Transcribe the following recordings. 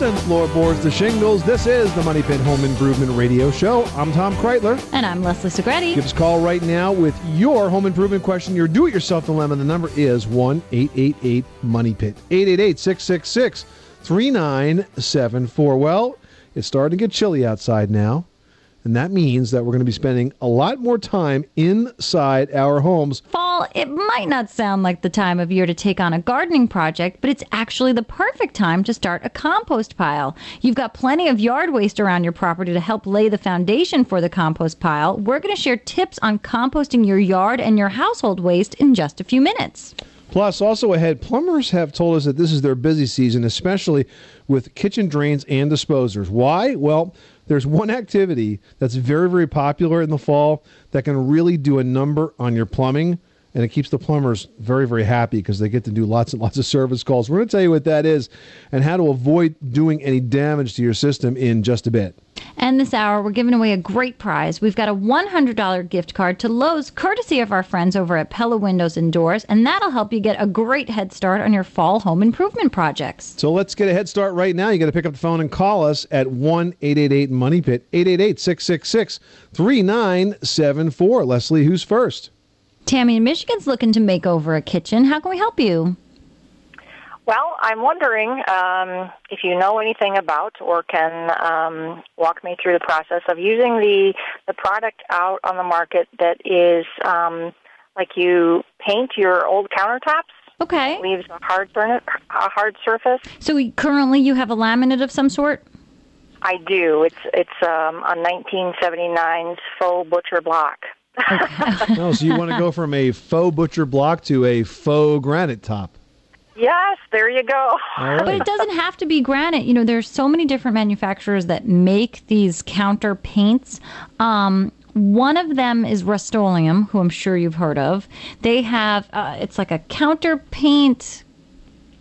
Coast to coast and floorboards to shingles. This is the Money Pit Home Improvement Radio Show. I'm Tom Kraeutler. And I'm Leslie Segrete. Give us a call right now with your home improvement question, your do it yourself dilemma. The number is 1 888 Money Pit. 888 666 3974. Well, it's starting to get chilly outside now. And that means that we're going to be spending a lot more time inside our homes. Fall, it might not sound like the time of year to take on a gardening project, but it's actually the perfect time to start a compost pile. You've got plenty of yard waste around your property to help lay the foundation for the compost pile. We're going to share tips on composting your yard and your household waste in just a few minutes. Plus, also ahead, plumbers have told us that this is their busy season, especially with kitchen drains and disposers. Why? Well, there's one activity that's very, very popular in the fall that can really do a number on your plumbing, and it keeps the plumbers very, very happy because they get to do lots and lots of service calls. We're going to tell you what that is and how to avoid doing any damage to your system in just a bit. And this hour, we're giving away a great prize. We've got a $100 gift card to Lowe's, courtesy of our friends over at Pella Windows and Doors, and that'll help you get a great head start on your fall home improvement projects. So let's get a head start right now. You got to pick up the phone and call us at 1 888 Money Pit, 888 666 3974. Leslie, who's first? Tammy in Michigan's looking to make over a kitchen. How can we help you? Well, I'm wondering um, if you know anything about or can um, walk me through the process of using the the product out on the market that is um, like you paint your old countertops. Okay. Leaves a hard surface. A hard surface. So we, currently you have a laminate of some sort? I do. It's it's um, a 1979 faux butcher block. Oh, so you want to go from a faux butcher block to a faux granite top. Yes, there you go. All But it doesn't have to be granite. You know, there's so many different manufacturers that make these counter paints. Um, one of them is Rust-Oleum, who I'm sure you've heard of. They have uh, it's like a counter paint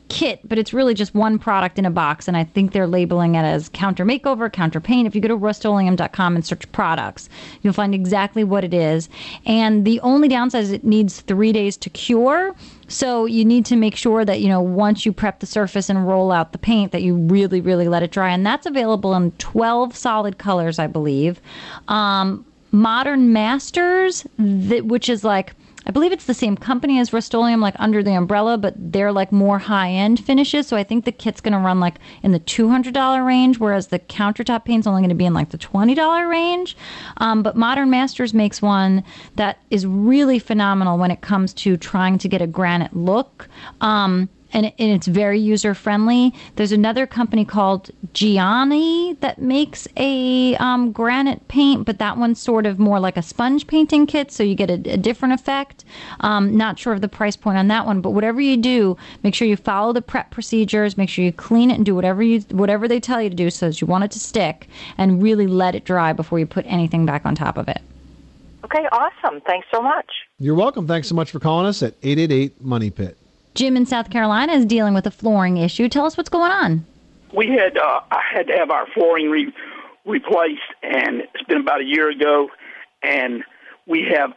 kit, but it's really just one product in a box, and I think they're labeling it as counter makeover, counter paint. If you go to rustoleum.com and search products, you'll find exactly what it is. And the only downside is it needs three days to cure. So you need to make sure that, you know, once you prep the surface and roll out the paint, that you really, really let it dry. And that's available in 12 solid colors, I believe. Um, Modern Masters, which is like, I believe it's the same company as Rust-Oleum, like under the umbrella, but they're like more high-end finishes. So I think the kit's going to run like in the $200 range, whereas the countertop paint's only going to be in like the $20 range. Um, but Modern Masters makes one that is really phenomenal when it comes to trying to get a granite look. Um, and, it- and it's very user friendly. There's another company called Giani that makes a um, granite paint, but that one's sort of more like a sponge painting kit, so you get a, a different effect. Um, not sure of the price point on that one, but whatever you do, make sure you follow the prep procedures. Make sure you clean it and do whatever you whatever they tell you to do, so that you want it to stick, and really let it dry before you put anything back on top of it. Okay, awesome. Thanks so much. You're welcome. Thanks so much for calling us at 888 Money Pit. Jim in South Carolina is dealing with a flooring issue. Tell us what's going on. we had uh, I had to have our flooring re- replaced, and it's been about a year ago, and we have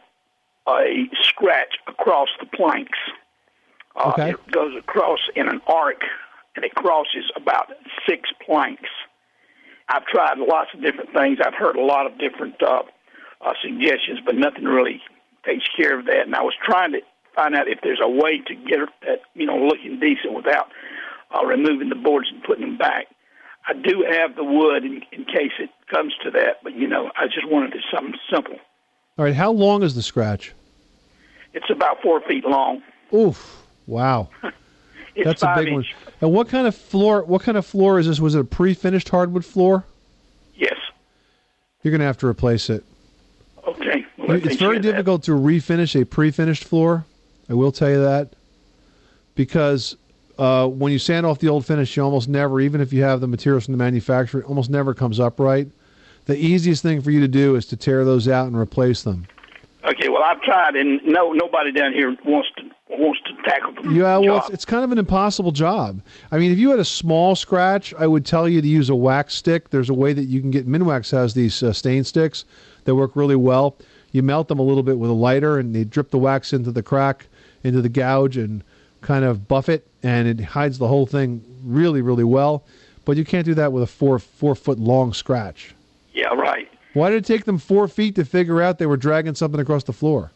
a scratch across the planks. Uh, Okay. It goes across in an arc, and it crosses about six planks. I've tried lots of different things. I've heard a lot of different uh, uh, suggestions, but nothing really takes care of that. And I was trying to find out if there's a way to get that, you know, looking decent without uh, removing the boards and putting them back. I do have the wood in, in case it comes to that, but you know, I just wanted it something simple. All right, how long is the scratch? It's about four feet long. Oof. Wow. That's a big one. And what kind of floor what kind of floor is this? Was it a pre-finished hardwood floor? Yes. You're going to have to replace it. Okay. Well, It's very had that. difficult to refinish a pre-finished floor. I will tell you that because uh, when you sand off the old finish, you almost never, even if you have the materials from the manufacturer, it almost never comes up right. The easiest thing for you to do is to tear those out and replace them. Okay. Well, I've tried, and no, nobody down here wants to wants to tackle the Yeah, well, it's, it's kind of an impossible job. I mean, if you had a small scratch, I would tell you to use a wax stick. There's a way that you can get Minwax has these uh, stain sticks that work really well. You melt them a little bit with a lighter, and they drip the wax into the crack, into the gouge, and kind of buff it, and it hides the whole thing really, really well. But you can't do that with a four four foot long scratch. Yeah, right. Why did it take them four feet to figure out they were dragging something across the floor?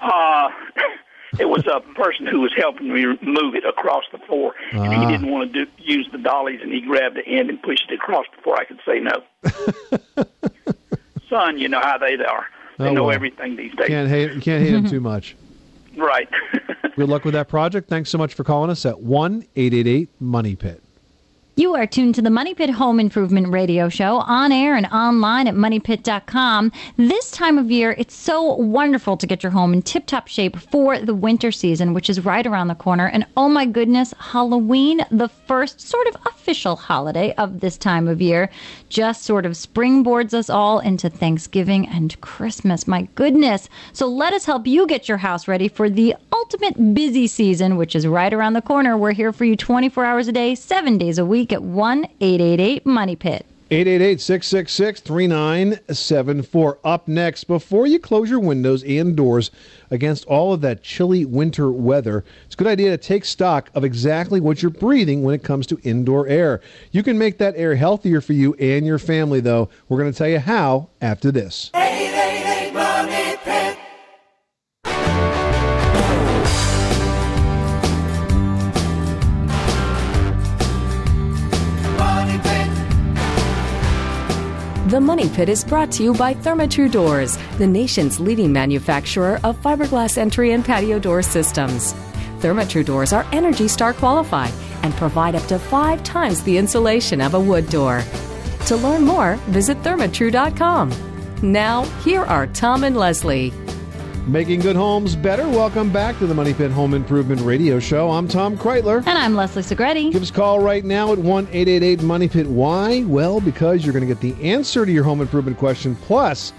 Uh, it was a person who was helping me move it across the floor, and Ah. he didn't want to do, use the dollies, and he grabbed the end and pushed it across before I could say no. Son, you know how they are. They Oh, know well. everything these days. Can't hate, you can't hate them too much. Right. Good luck with that project. Thanks so much for calling us at one eight eight eight Money Pit. You are tuned to the Money Pit Home Improvement Radio Show on air and online at moneypit.com. This time of year, it's so wonderful to get your home in tip top shape for the winter season, which is right around the corner. And oh my goodness, Halloween, the first sort of official holiday of this time of year, just sort of springboards us all into Thanksgiving and Christmas. My goodness. So let us help you get your house ready for the ultimate busy season, which is right around the corner. We're here for you 24 hours a day, seven days a week at 1 888 Money Pit. 888-666-3974. Up next, before you close your windows and doors against all of that chilly winter weather, it's a good idea to take stock of exactly what you're breathing when it comes to indoor air. You can make that air healthier for you and your family, though. We're going to tell you how after this. 888 The Money Pit is brought to you by Therma-Tru Doors, the nation's leading manufacturer of fiberglass entry and patio door systems. Therma-Tru Doors are Energy Star qualified and provide up to five times the insulation of a wood door. To learn more, visit thermatru.com. Now, here are Tom and Leslie. Making good homes better. Welcome back to the Money Pit Home Improvement Radio Show. I'm Tom Kraeutler. And I'm Leslie Segrete. Give us a call right now at 1 888 Money Pit. Why? Well, because you're going to get the answer to your home improvement question. Plus,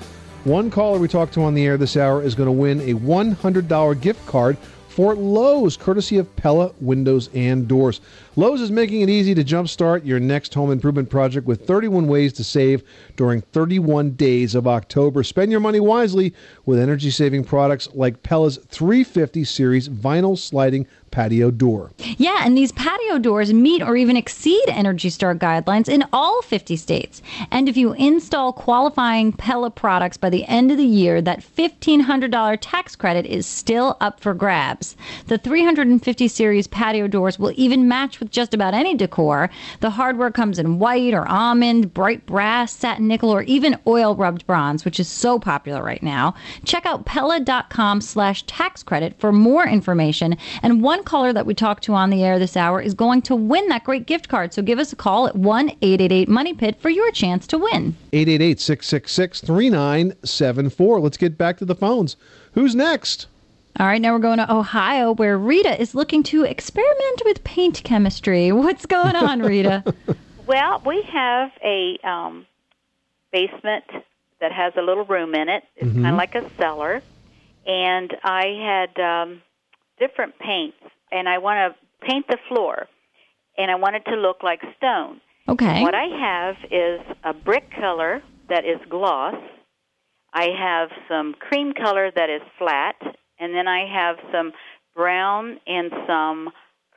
one caller we talked to on the air this hour is going to win a $100 gift card for Lowe's, courtesy of Pella Windows and Doors. Lowe's is making it easy to jumpstart your next home improvement project with 31 ways to save during 31 days of October. Spend your money wisely with energy saving products like Pella's 350 series vinyl sliding patio door. Yeah, and these patio doors meet or even exceed Energy Star guidelines in all 50 states. And if you install qualifying Pella products by the end of the year, that $1,500 tax credit is still up for grabs. The 350 series patio doors will even match with just about any decor. The hardware comes in white or almond, bright brass, satin nickel, or even oil rubbed bronze, which is so popular right now. Check out Pella.com slash tax credit for more information. And one caller that we talked to on the air this hour is going to win that great gift card. So give us a call at 1 888 Money Pit for your chance to win. 888 666 3974. Let's get back to the phones. Who's next? All right, now we're going to Ohio where Rita is looking to experiment with paint chemistry. What's going on, Rita? Well, we have a um, basement that has a little room in it. It's kind of like a cellar, and I had um, different paints, and I want to paint the floor, and I want it to look like stone. Okay. What I have is a brick color that is gloss. I have some cream color that is flat, and then I have some brown and some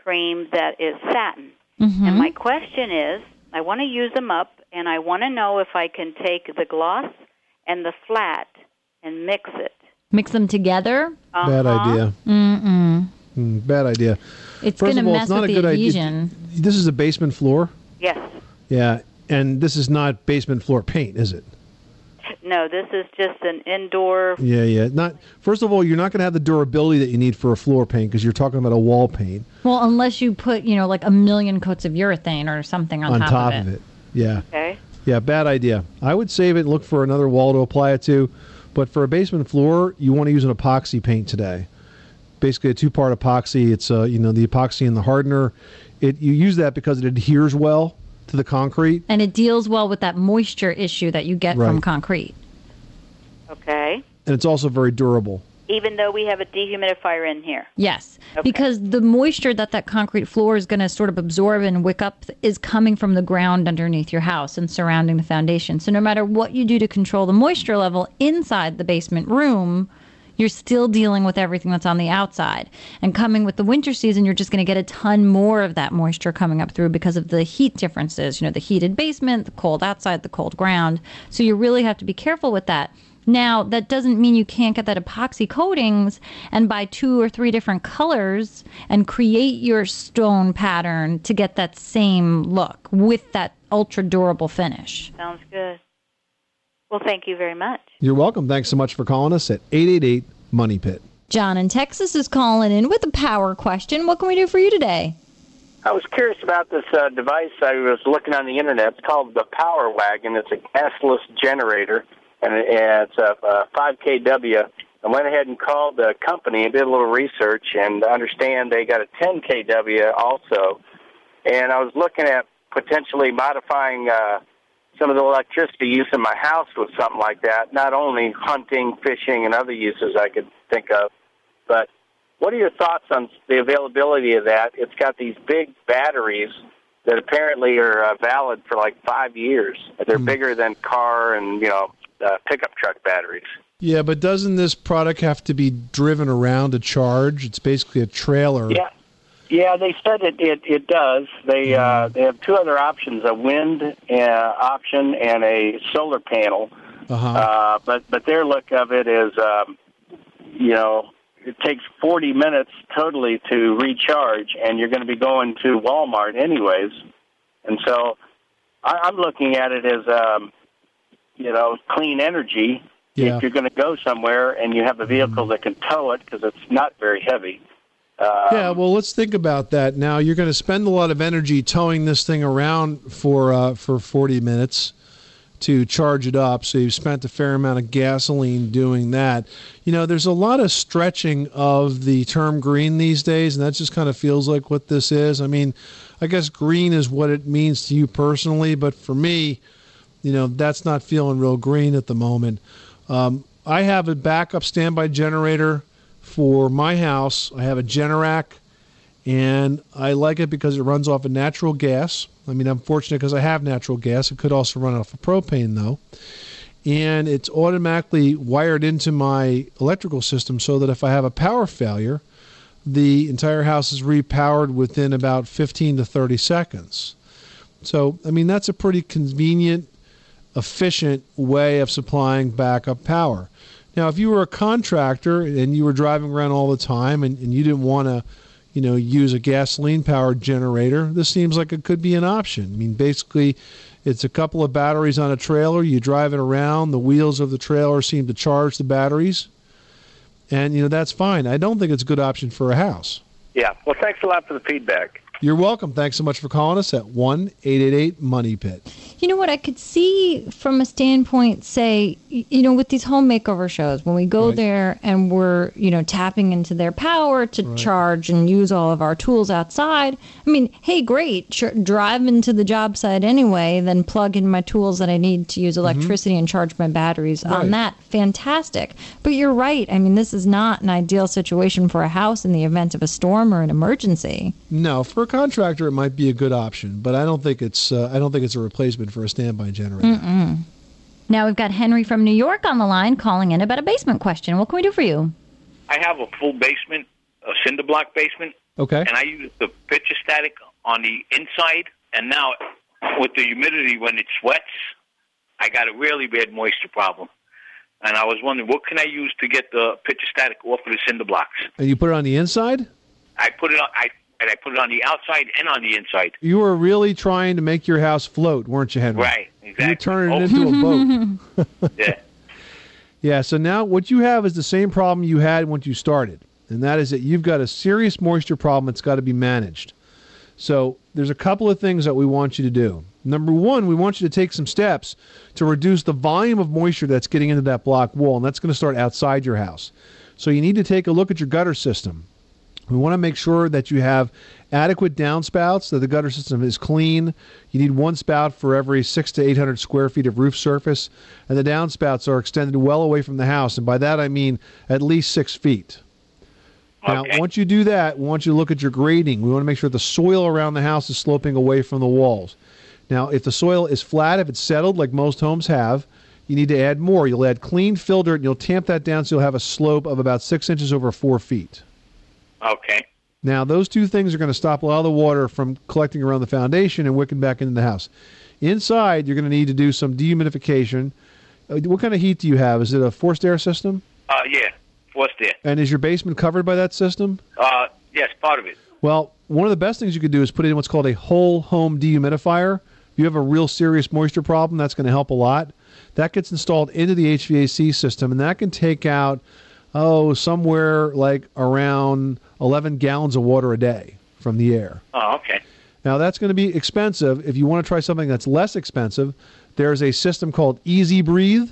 cream that is satin. And my question is, I want to use them up, and I want to know if I can take the gloss and the flat and mix it. Mix them together. Bad Uh-huh. idea. Mm mm. bad idea. It's going to mess it's not with a the good adhesion. idea. This is a basement floor. Yes. Yeah. And this is not basement floor paint, is it? No, this is just an indoor. Yeah, yeah. Not First of all, you're not going to have the durability that you need for a floor paint because you're talking about a wall paint Well, unless you put, you know, like a million coats of urethane or something on, on top of it. Yeah. Okay. Yeah, bad idea. I would save it and look for another wall to apply it to. But for a basement floor, you want to use an epoxy paint today. Basically, a two-part epoxy. It's uh, you know the epoxy and the hardener. It you use that because it adheres well to the concrete. And it deals well with that moisture issue that you get from concrete. Okay. and it's also very durable. even though we have a dehumidifier in here. Yes, because the moisture that that concrete floor is going to sort of absorb and wick up is coming from the ground underneath your house and surrounding the foundation. So no matter what you do to control the moisture level inside the basement room, you're still dealing with everything that's on the outside. And coming with the winter season, you're just going to get a ton more of that moisture coming up through because of the heat differences. You know, the heated basement, the cold outside, the cold ground. So you really have to be careful with that. Now, that doesn't mean you can't get that epoxy coatings and buy two or three different colors and create your stone pattern to get that same look with that ultra durable finish. Sounds good. Well, thank you very much. You're welcome. Thanks so much for calling us at 888 Money Pit. John in Texas is calling in with a power question. What can we do for you today? I was curious about this uh, device. I was looking on the internet. It's called the Power Wagon. It's a gasless generator, and it's a, a 5 kW. I went ahead and called the company and did a little research, and I understand they got a 10 kW also. And I was looking at potentially modifying uh, some of the electricity use in my house with something like that. Not only hunting, fishing, and other uses I could think of, but what are your thoughts on the availability of that? It's got these big batteries that apparently are uh, valid for like five years. They're bigger than car and you know uh, pickup truck batteries. Yeah, but doesn't this product have to be driven around to charge? It's basically a trailer. Yeah, yeah. They said it it, it does. They uh, they have two other options: a wind uh, option and a solar panel. Uh-huh. Uh, but but their look of it is, um, you know, it takes 40 minutes totally to recharge, and you're going to be going to Walmart anyways. And so I, I'm looking at it as, um, you know, clean energy. Yeah. If you're going to go somewhere and you have a vehicle that can tow it because it's not very heavy. Um, Yeah, well, let's think about that. Now, you're going to spend a lot of energy towing this thing around for uh, for 40 minutes to charge it up. So you've spent a fair amount of gasoline doing that. You know, there's a lot of stretching of the term green these days, and that just kind of feels like what this is. I mean, I guess green is what it means to you personally, but for me, you know, that's not feeling real green at the moment. Um, I have a backup standby generator for my house. I have a Generac, and I like it because it runs off of natural gas. I mean, I'm fortunate because I have natural gas. It could also run off of propane, though. And it's automatically wired into my electrical system so that if I have a power failure, the entire house is repowered within about 15 to 30 seconds. So, I mean, that's a pretty convenient, efficient way of supplying backup power. Now, if you were a contractor and you were driving around all the time and, and you didn't want to, you know, use a gasoline powered generator, this seems like it could be an option. I mean, basically, it's a couple of batteries on a trailer. You drive it around, the wheels of the trailer seem to charge the batteries. And, you know, that's fine. I don't think it's a good option for a house. Yeah. Well, thanks a lot for the feedback. You're welcome. Thanks so much for calling us at 1 888 Money Pit. You know what? I could see from a standpoint, say, you know, with these home makeover shows, when we go Right. there and we're, you know, tapping into their power to charge and use all of our tools outside. I mean, hey, great. Drive into the job site anyway, then plug in my tools that I need to use electricity and charge my batteries Mm-hmm. Right. on that. Fantastic. But you're right. I mean, this is not an ideal situation for a house in the event of a storm or an emergency. No, for contractor, it might be a good option, but I don't think it's uh, I don't think it's a replacement for a standby generator. Now we've got Henry from New York on the line calling in about a basement question. What can we do for you? I have a full basement, a cinder block basement, Okay. and I use the pitcher static on the inside. And now, with the humidity when it sweats, I got a really bad moisture problem. And I was wondering, what can I use to get the pitcher static off of the cinder blocks? And you put it on the inside? I put it on, I and I put it on the outside and on the inside. You were really trying to make your house float, weren't you, Henry? Right, exactly. You turned it Oh, into a boat. yeah. Yeah, so now what you have is the same problem you had once you started, and that is that you've got a serious moisture problem that's got to be managed. So there's a couple of things that we want you to do. Number one, we want you to take some steps to reduce the volume of moisture that's getting into that block wall, and that's going to start outside your house. So you need to take a look at your gutter system. We want to make sure that you have adequate downspouts, that the gutter system is clean. You need one spout for every six to 800 square feet of roof surface, and the downspouts are extended well away from the house. And by that I mean at least six feet. Now, Okay. once you do that, we want you to look at your grading. We want to make sure the soil around the house is sloping away from the walls. Now, if the soil is flat, if it's settled like most homes have, you need to add more. You'll add clean fill dirt and you'll tamp that down so you'll have a slope of about six inches over four feet. Okay. Now, those two things are going to stop a lot of the water from collecting around the foundation and wicking back into the house. Inside, you're going to need to do some dehumidification. Uh, What kind of heat do you have? Is it a forced air system? Uh, yeah. What's there? And is your basement covered by that system? Uh, yes, part of it. Well, one of the best things you could do is put in what's called a whole home dehumidifier. If you have a real serious moisture problem, that's going to help a lot. That gets installed into the HVAC system, and that can take out, oh, somewhere like around 11 gallons of water a day from the air. Oh, okay. Now, that's going to be expensive. If you want to try something that's less expensive, there's a system called EZ Breathe,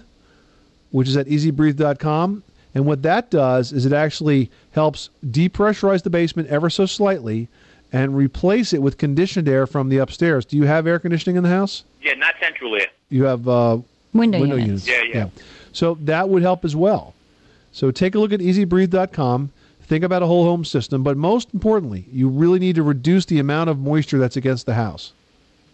which is at ezbreathe.com. And what that does is it actually helps depressurize the basement ever so slightly and replace it with conditioned air from the upstairs. Do you have air conditioning in the house? Yeah, not central air. You have uh, Window units. Yeah, yeah. So that would help as well. So take a look at ezbreathe.com. Think about a whole home system, but most importantly, you really need to reduce the amount of moisture that's against the house.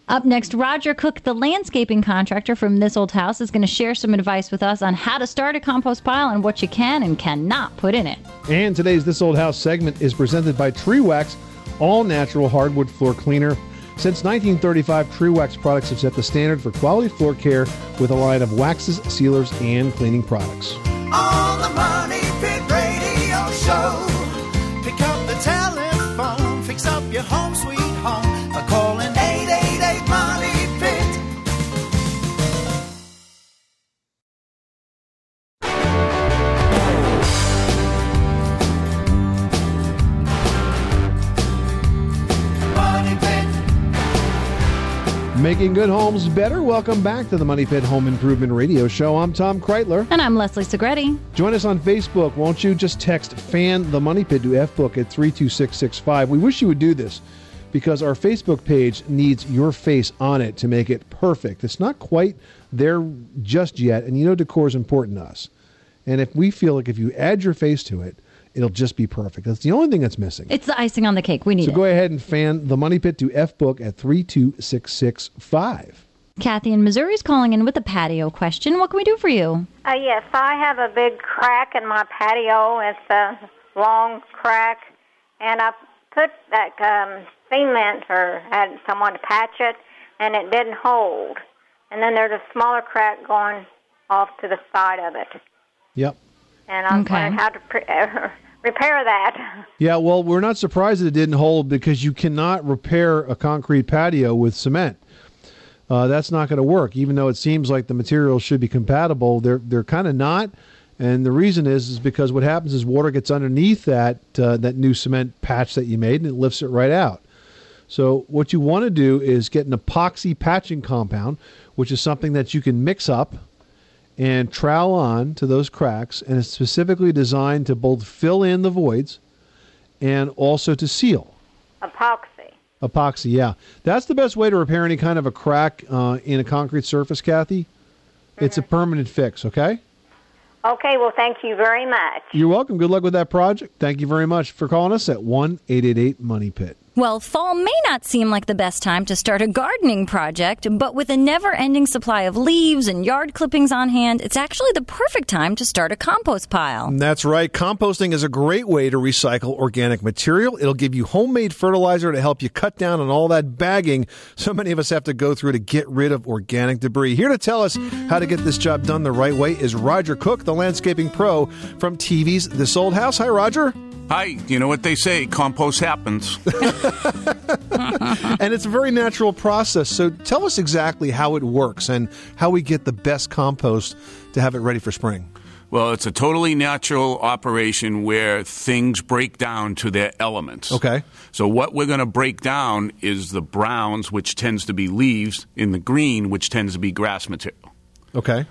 Up next, Roger Cook, the landscaping contractor from this old house, is going to share some advice with us on how to start a compost pile and what you can and cannot put in it. And today's This Old House segment is presented by Trewax, all natural hardwood floor cleaner. Since 1935, Trewax products have set the standard for quality floor care with a line of waxes, sealers, and cleaning products. On the Money Making good homes better. Welcome back to the Money Pit Home Improvement Radio Show. I'm Tom Kraeutler. And I'm Leslie Segrete. Join us on Facebook. Won't you just text fan the money pit to FBook at 32665. We wish you would do this because our Facebook page needs your face on it to make it perfect. It's not quite there just yet, and you know decor is important to us. And if we feel like if you add your face to it, it'll just be perfect. That's the only thing that's missing. It's the icing on the cake. We need So it. go ahead and fan the money pit to F book at 32665. Kathy in Missouri is calling in with a patio question. What can we do for you? Uh, yes, I have a big crack in my patio. It's a long crack, and I put that um, cement or had someone to patch it, and it didn't hold. And then there's a smaller crack going off to the side of it, Yep. and I'm Okay. wondering how to pre- repair that. Yeah, well, we're not surprised that it didn't hold because you cannot repair a concrete patio with cement. Uh, that's not going to work, even though it seems like the materials should be compatible. They're they're kind of not, and the reason is is because what happens is water gets underneath that uh, that new cement patch that you made and it lifts it right out. So what you want to do is get an epoxy patching compound, which is something that you can mix up and trowel on to those cracks, and it's specifically designed to both fill in the voids and also to seal. Epoxy. Epoxy, yeah. That's the best way to repair any kind of a crack uh, in a concrete surface, Kathy. It's a permanent fix, okay? Okay, well, thank you very much. You're welcome. Good luck with that project. Thank you very much for calling us at 1 888 Money Pit. Well, fall may not seem like the best time to start a gardening project, but with a never ending supply of leaves and yard clippings on hand, it's actually the perfect time to start a compost pile. That's right. Composting is a great way to recycle organic material. It'll give you homemade fertilizer to help you cut down on all that bagging so many of us have to go through to get rid of organic debris. Here to tell us how to get this job done the right way is Roger Cook, the landscaping pro from TV's This Old House. Hi, Roger. Hi, you know what they say, compost happens. and it's a very natural process. So tell us exactly how it works and how we get the best compost to have it ready for spring. well, it's a totally natural operation where things break down to their elements. Okay. So what we're going to break down is the browns, which tends to be leaves, in the green, which tends to be grass material. Okay.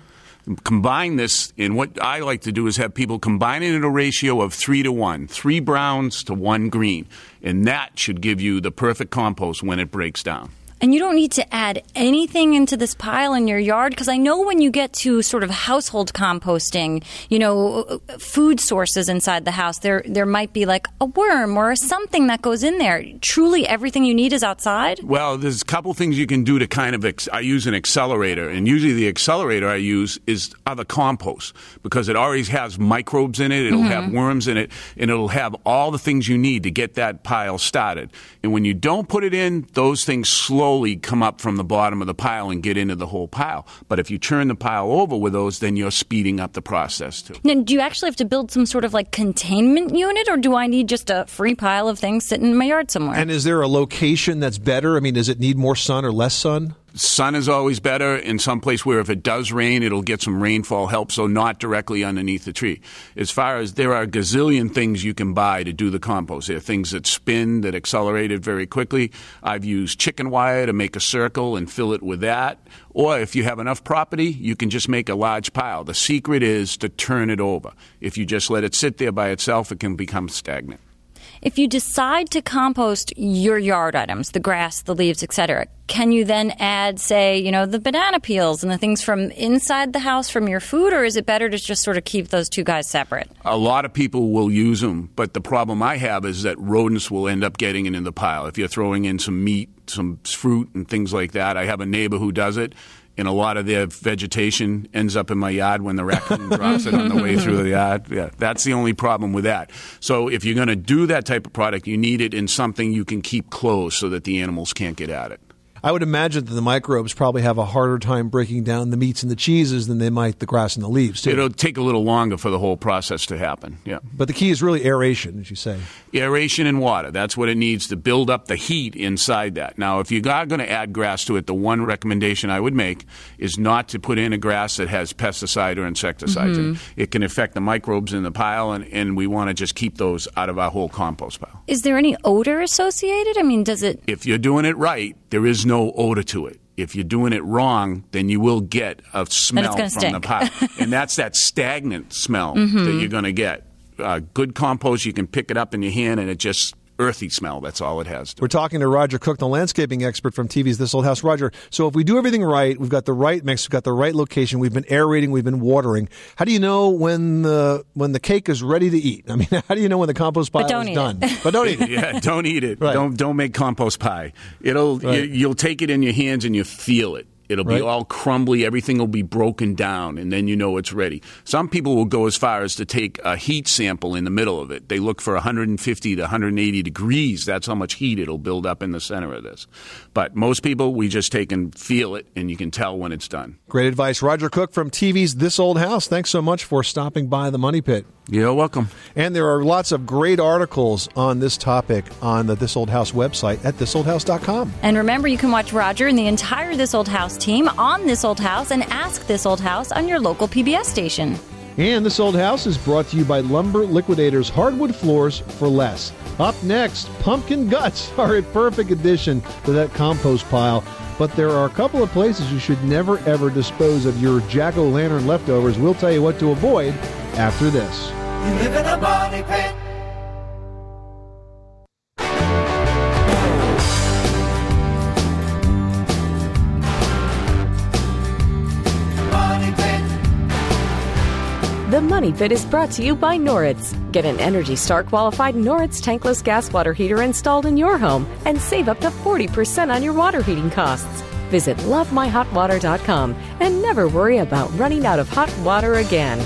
Combine this, and what I like to do is have people combine it in a ratio of three to one, three browns to one green, and that should give you the perfect compost when it breaks down. And you don't need to add anything into this pile in your yard because I know when you get to sort of household composting, you know, food sources inside the house, there there might be like a worm or something that goes in there. Truly, everything you need is outside. Well, there's a couple things you can do to kind of. Ex- I use an accelerator, and usually the accelerator I use is other compost because it already has microbes in it. It'll Mhm. have worms in it, and it'll have all the things you need to get that pile started. And when you don't put it in, those things slowly come up from the bottom of the pile and get into the whole pile. But if you turn the pile over with those, then you're speeding up the process too. Now, do you actually have to build some sort of like containment unit, or do I need just a free pile of things sitting in my yard somewhere? And is there a location that's better? I mean, does it need more sun or less sun? Sun is always better. In some place where if it does rain it'll get some rainfall help so not directly underneath the tree. As far as there are gazillion things you can buy to do the compost. There are things that spin that accelerate it very quickly. I've used chicken wire to make a circle and fill it with that. Or if you have enough property you can just make a large pile. The secret is to turn it over. If you just let it sit there by itself it can become stagnant If you decide to compost your yard items, the grass, the leaves, etc., can you then add, say, you know, the banana peels and the things from inside the house from your food, or is it better to just sort of keep those two guys separate? A lot of people will use them, but the problem I have is that rodents will end up getting it in the pile. If you're throwing in some meat, some fruit, and things like that, I have a neighbor who does it, and a lot of the vegetation ends up in my yard when the raccoon drops it on the way through the yard. Yeah, that's the only problem with that. So if you're going to do that type of product, you need it in something you can keep closed so that the animals can't get at it. I would imagine that the microbes probably have a harder time breaking down the meats and the cheeses than they might the grass and the leaves, too. It'll take a little longer for the whole process to happen. Yeah. But the key is really aeration, as you say. aeration and water. That's what it needs to build up the heat inside that. Now, if you are going to add grass to it, the one recommendation I would make is not to put in a grass that has pesticide or insecticides in it. Mhm. It can affect the microbes in the pile, and, and we want to just keep those out of our whole compost pile. Is there any odor associated? I mean, does it? If you're doing it right, there is no odor to it. If you're doing it wrong, then you will get a smell from the pot. and that's that stagnant smell that Mhm. you're going to get. Uh, good compost, you can pick it up in your hand, and it just earthy smell. That's all it has. We're talking to Roger Cook, the landscaping expert from TV's This Old House. Roger, so if we do everything right, we've got the right mix, we've got the right location, we've been aerating, we've been watering. How do you know when the when the cake is ready to eat? I mean, how do you know when the compost pile don't is done? it. But don't eat it. yeah, don't eat it. Right. Don't don't make compost pie. It'll Right. you, you'll take it in your hands and you feel it. It'll Right. be all crumbly. Everything will be broken down, and then you know it's ready. Some people will go as far as to take a heat sample in the middle of it. They look for 150 to 180 degrees. That's how much heat it'll build up in the center of this. But most people, we just take and feel it, and you can tell when it's done. Great advice. Roger Cook from TV's This Old House. Thanks so much for stopping by the Money Pit. You're welcome. And there are lots of great articles on this topic on the This Old House website at thisoldhouse.com. And remember, you can watch Roger and the entire This Old House team on This Old House and ask This Old House on your local PBS station. And This Old House is brought to you by Lumber Liquidators Hardwood Floors for Less. Up next, pumpkin guts are a perfect addition to that compost pile. But there are a couple of places you should never ever dispose of your jack o' lantern leftovers. We'll tell you what to avoid after this. Money Pit is brought to you by Noritz. Get an Energy Star qualified Noritz tankless gas water heater installed in your home and save up to 40% on your water heating costs. Visit lovemyhotwater.com and never worry about running out of hot water again.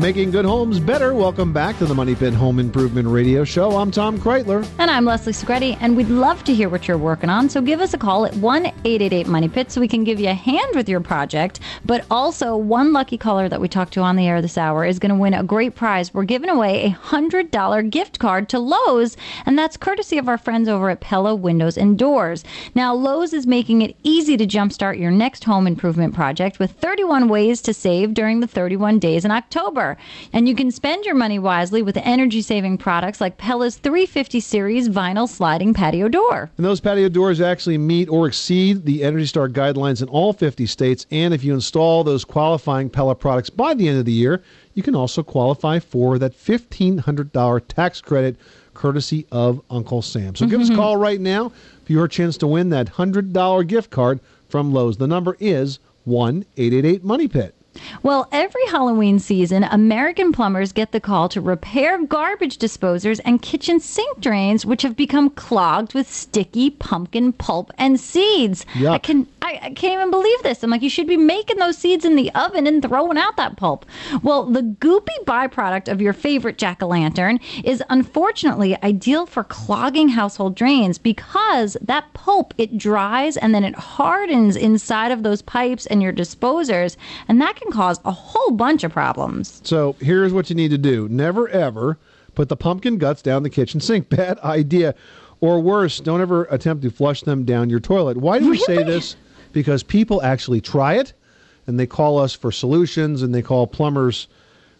Making good homes better. Welcome back to the Money Pit Home Improvement Radio Show. I'm Tom Kraeutler. And I'm Leslie Segrete, and we'd love to hear what you're working on. So give us a call at 1 888 Money Pit so we can give you a hand with your project. But also, one lucky caller that we talked to on the air this hour is going to win a great prize. We're giving away a $100 gift card to Lowe's, and that's courtesy of our friends over at Pella Windows and Doors. Now, Lowe's is making it easy to jumpstart your next home improvement project with 31 ways to save during the 31 days in October. And you can spend your money wisely with energy saving products like Pella's 350 series vinyl sliding patio door. And those patio doors actually meet or exceed the Energy Star guidelines in all 50 states. And if you install those qualifying Pella products by the end of the year, you can also qualify for that $1,500 tax credit courtesy of Uncle Sam. So give us a mm-hmm. call right now for your chance to win that $100 gift card from Lowe's. The number is 1 888 Money Pit. Well, every Halloween season, American plumbers get the call to repair garbage disposers and kitchen sink drains, which have become clogged with sticky pumpkin pulp and seeds. Yuck. can I, I can't even believe this. I'm like, you should be making those seeds in the oven and throwing out that pulp. Well, the goopy byproduct of your favorite jack o' lantern is unfortunately ideal for clogging household drains because that pulp it dries and then it hardens inside of those pipes and your disposers, and that can cause a whole bunch of problems. So here's what you need to do never ever put the pumpkin guts down the kitchen sink. Bad idea. Or worse, don't ever attempt to flush them down your toilet. Why do we say this? Because people actually try it and they call us for solutions and they call plumbers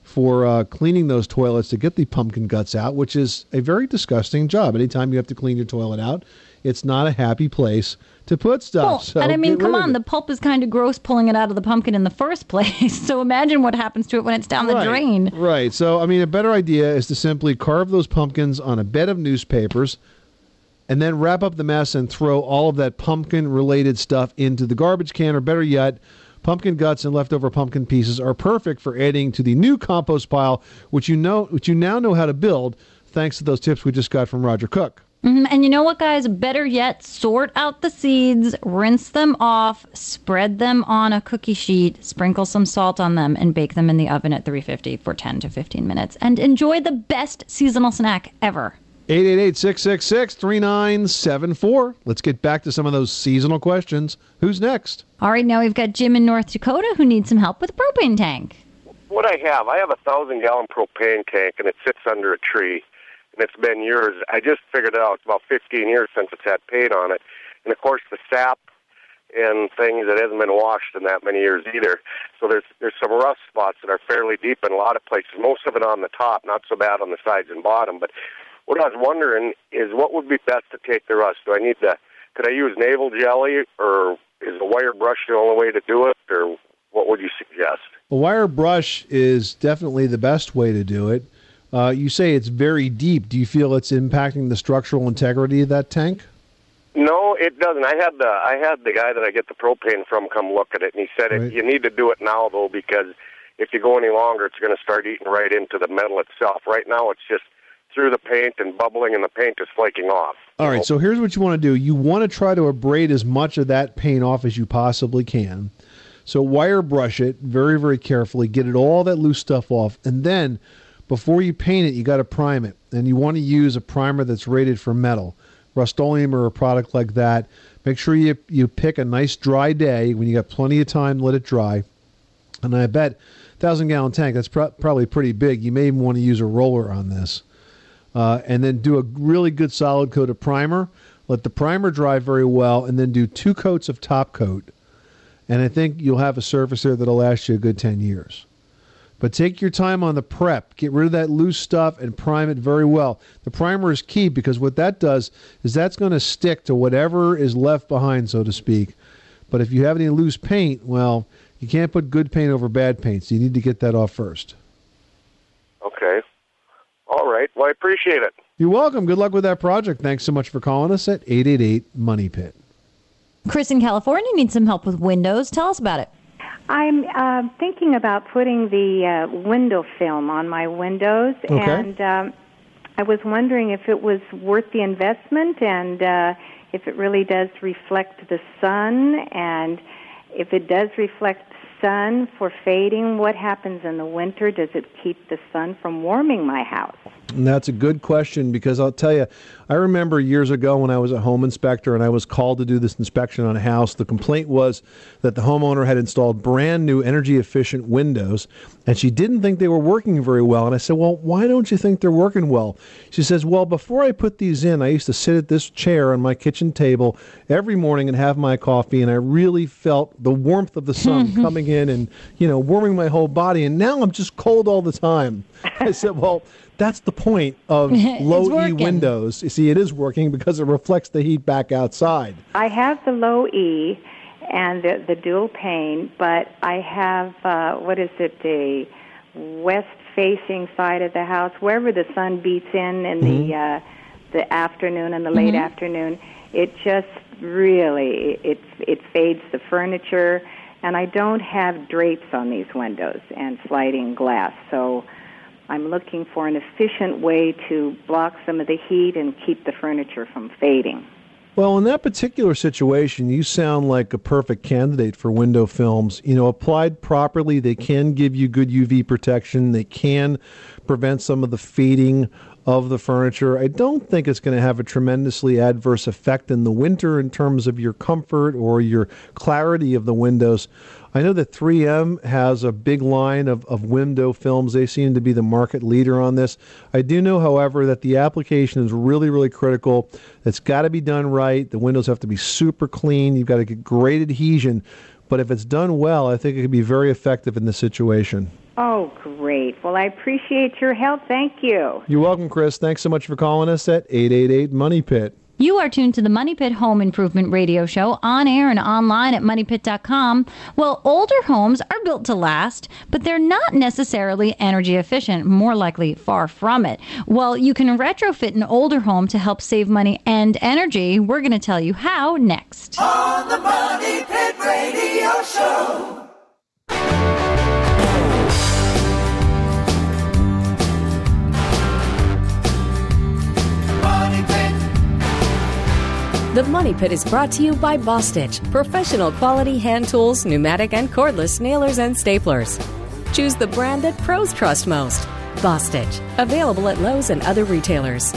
for uh, cleaning those toilets to get the pumpkin guts out, which is a very disgusting job. Anytime you have to clean your toilet out, it's not a happy place to put stuff. Well, so and I mean, come on, the pulp is kind of gross pulling it out of the pumpkin in the first place. so imagine what happens to it when it's down the drain. Right. So, I mean, a better idea is to simply carve those pumpkins on a bed of newspapers and then wrap up the mess and throw all of that pumpkin related stuff into the garbage can, or better yet, pumpkin guts and leftover pumpkin pieces are perfect for adding to the new compost pile, which you know, which you now know how to build thanks to those tips we just got from Roger Cook. Mhm, And you know what, guys? Better yet, sort out the seeds, rinse them off, spread them on a cookie sheet, sprinkle some salt on them, and bake them in the oven at 350 for 10 to 15 minutes. And enjoy the best seasonal snack ever. 888 666 3974. Let's get back to some of those seasonal questions. Who's next? All right, now we've got Jim in North Dakota who needs some help with a propane tank. What I have, I have a thousand gallon propane tank, and it sits under a tree, and it's been years. I just figured it out. It's about 15 years since it's had paint on it, and of course the sap and things that hasn't been washed in that many years either. So there's there's some rust spots that are fairly deep in a lot of places. Most of it on the top, not so bad on the sides and bottom. But what I was wondering is what would be best to take the rust. Do I need to? Could I use naval jelly, or is a wire brush the only way to do it, or what would you suggest? A wire brush is definitely the best way to do it. Uh, you say it's very deep. Do you feel it's impacting the structural integrity of that tank? No, it doesn't. I had the I had the guy that I get the propane from come look at it, and he said Right. it, you need to do it now though because if you go any longer, it's going to start eating right into the metal itself. Right now, it's just through the paint and bubbling, and the paint is flaking off. All right, so here's what you want to do. You want to try to abrade as much of that paint off as you possibly can. So wire brush it very, very carefully, get it all that loose stuff off, and then before you paint it, you got to prime it. And you want to use a primer that's rated for metal, Rust-Oleum or a product like that. Make sure you you pick a nice dry day when you got plenty of time let it dry. And I bet thousand gallon tank that's pro- probably pretty big. You may even want to use a roller on this uh, and then do a really good solid coat of primer. Let the primer dry very well, and then do two coats of top coat. And I think you'll have a surface there that'll last you a good 10 years. But take your time on the prep. Get rid of that loose stuff and prime it very well. The primer is key because what that does is that's going to stick to whatever is left behind, so to speak. But if you have any loose paint, well, you can't put good paint over bad paint, so you need to get that off first. Okay. All right. Well, I appreciate it. You're welcome. Good luck with that project. Thanks so much for calling us at 888 Money Pit. Chris in California needs some help with windows. Tell us about it. I'm uh, thinking about putting the uh, window film on my windows, Okay. and um, I was wondering if it was worth the investment and uh, if it really does reflect the sun, and if it does reflect sun for fading, what happens in the winter? Does it keep the sun from warming my house? And that's a good question because I'll tell you, I remember years ago when I was a home inspector and I was called to do this inspection on a house. The complaint was that the homeowner had installed brand new energy efficient windows and she didn't think they were working very well. And I said, Well, why don't you think they're working well? She says, Well, before I put these in, I used to sit at this chair on my kitchen table every morning and have my coffee, and I really felt the warmth of the sun coming in and you know warming my whole body, and now I'm just cold all the time. I said, well. That's the point of low E windows. You see, it is working because it reflects the heat back outside. I have the low E and the, the dual pane, but I have uh, what is it, the west facing side of the house, wherever the sun beats in in the uh, the afternoon and the late Mhm. afternoon. It just really it it fades the furniture, and I don't have drapes on these windows and sliding glass, so. I'm looking for an efficient way to block some of the heat and keep the furniture from fading. Well, in that particular situation, you sound like a perfect candidate for window films. You know, applied properly, they can give you good UV protection. They can prevent some of the fading of the furniture. I don't think it's going to have a tremendously adverse effect in the winter in terms of your comfort or your clarity of the windows. I know that 3M has a big line of, of window films. They seem to be the market leader on this. I do know, however, that the application is really, really critical. It's got to be done right. The windows have to be super clean. You've got to get great adhesion. But if it's done well, I think it could be very effective in this situation. Oh, great. Well, I appreciate your help. Thank you. You're welcome, Chris. Thanks so much for calling us at 888 Money Pit. You are tuned to the Money Pit Home Improvement Radio Show on air and online at moneypit.com. Well, older homes are built to last, but they're not necessarily energy efficient, more likely far from it. Well, you can retrofit an older home to help save money and energy. We're going to tell you how next. On the Money Pit Radio Show. The Money Pit is brought to you by Bostitch, professional quality hand tools, pneumatic and cordless nailers and staplers. Choose the brand that pros trust most. Bostitch, available at Lowe's and other retailers.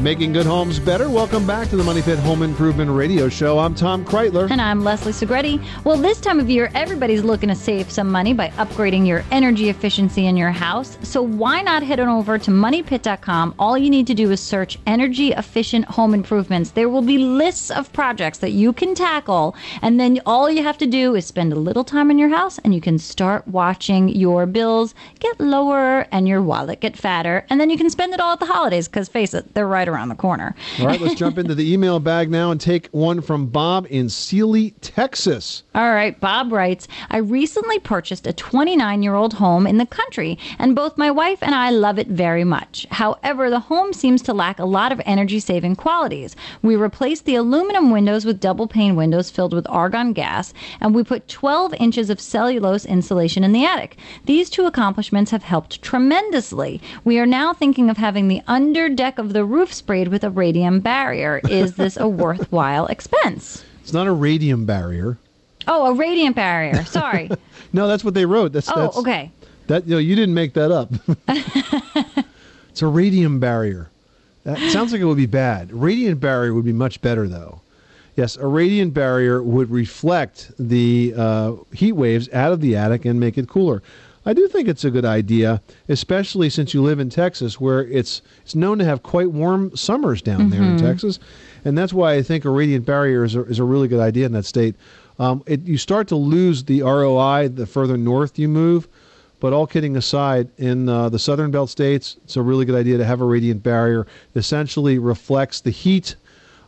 Making good homes better. Welcome back to the Money Pit Home Improvement Radio Show. I'm Tom Kraeutler. And I'm Leslie Segrete. Well, this time of year, everybody's looking to save some money by upgrading your energy efficiency in your house. So why not head on over to moneypit.com? All you need to do is search energy efficient home improvements. There will be lists of projects that you can tackle. And then all you have to do is spend a little time in your house and you can start watching your bills get lower and your wallet get fatter. And then you can spend it all at the holidays because face it, they're right around the corner. All right, let's jump into the email bag now and take one from Bob in Sealy, Texas. All right, Bob writes I recently purchased a 29 year old home in the country, and both my wife and I love it very much. However, the home seems to lack a lot of energy saving qualities. We replaced the aluminum windows with double pane windows filled with argon gas, and we put 12 inches of cellulose insulation in the attic. These two accomplishments have helped tremendously. We are now thinking of having the under deck of the roof sprayed with a radium barrier. Is this a worthwhile expense? It's not a radium barrier. Oh, a radiant barrier. Sorry. No, that's what they wrote. That's Oh, that's, okay. That you, know, you didn't make that up. it's a radium barrier. That sounds like it would be bad. Radiant barrier would be much better, though. Yes, a radiant barrier would reflect the uh, heat waves out of the attic and make it cooler. I do think it's a good idea, especially since you live in Texas, where it's it's known to have quite warm summers down there in Mhm. Texas, and that's why I think a radiant barrier is a, is a really good idea in that state. Um, it, you start to lose the ROI the further north you move, but all kidding aside, in uh, the southern belt states, it's a really good idea to have a radiant barrier. It essentially reflects the heat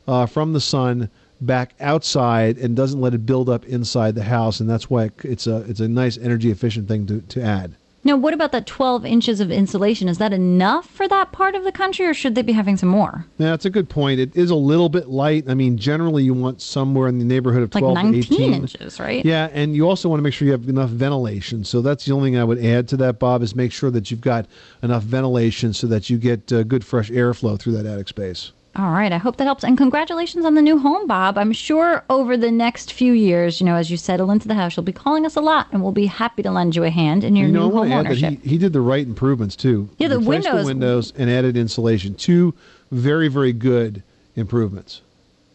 uh, from the sun back outside and doesn't let it build up inside the house, and that's why it, it's a it's a nice energy efficient thing to, to add. Now, what about that 12 inches of insulation? Is that enough for that part of the country, or should they be having some more? Yeah, that's a good point. It is a little bit light. I mean, generally you want somewhere in the neighborhood of Like 12 19 to 18 inches, right? Yeah, and you also want to make sure you have enough ventilation. So that's the only thing I would add to that, Bob, is make sure that you've got enough ventilation so that you get uh, good fresh airflow through that attic space. All right, I hope that helps. And congratulations on the new home, Bob. I'm sure over the next few years, you know, as you settle into the house, you'll be calling us a lot, and we'll be happy to lend you a hand in your you know, new home ownership. he, he did the right improvements too. Yeah, the windows- the windows and added insulation. Two very very good improvements.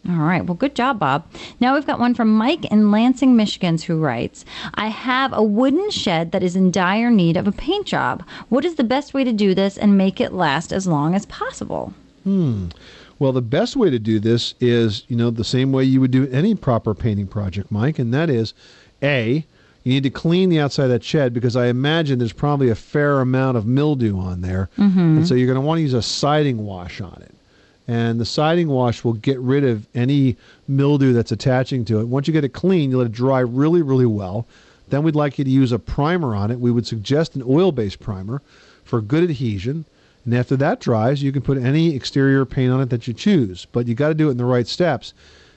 All right. Well, good job, Bob. Now we've got one from Mike in Lansing, Michigan, who writes I have a wooden shed that is in dire need of a paint job. What is the best way to do this and make it last as long as possible? Hmm. Well, the best way to do this is, you know, the same way you would do any proper painting project, Mike, and that is, a, You need to clean the outside of that shed because I imagine there's probably a fair amount of mildew on there. Mhm. And so you're going to want to use a siding wash on it. And the siding wash will get rid of any mildew that's attaching to it. Once you get it clean, you let it dry really, really well. Then we'd like you to use a primer on it. We would suggest an oil based primer for good adhesion. And after that dries, you can put any exterior paint on it that you choose. But you got to do it in the right steps.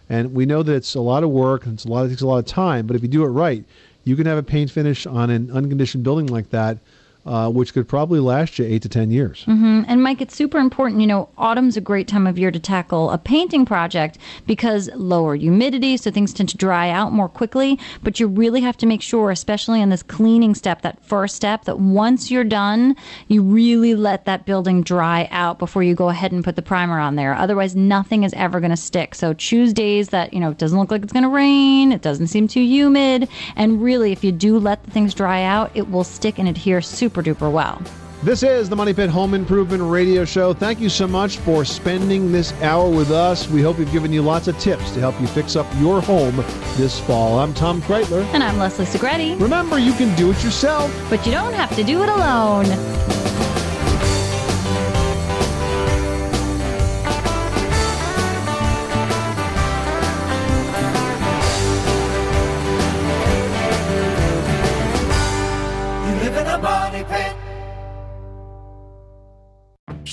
And we know that it's a lot of work and it's a lot it takes a lot of time. But if you do it right, you can have a paint finish on an unconditioned building like that, uh, which could probably last you eight to ten years. hmm And Mike, it's super important. You know, autumn's a great time of year to tackle a painting project because lower humidity, so things tend to dry out more quickly. But you really have to make sure, especially in this cleaning step, that first step, that once you're done, you really let that building dry out before you go ahead and put the primer on there. Otherwise, nothing is ever going to stick. So choose days that you know it doesn't look like it's going to rain, it doesn't seem too humid, and really, if you do let the things dry out, it will stick and adhere super duper well. This is the Money Pit Home Improvement Radio Show. Thank you so much for spending this hour with us. We hope we've given you lots of tips to help you fix up your home this fall. I'm Tom Kraeutler. And I'm Leslie Segrete. Remember, you can do it yourself, but you don't have to do it alone.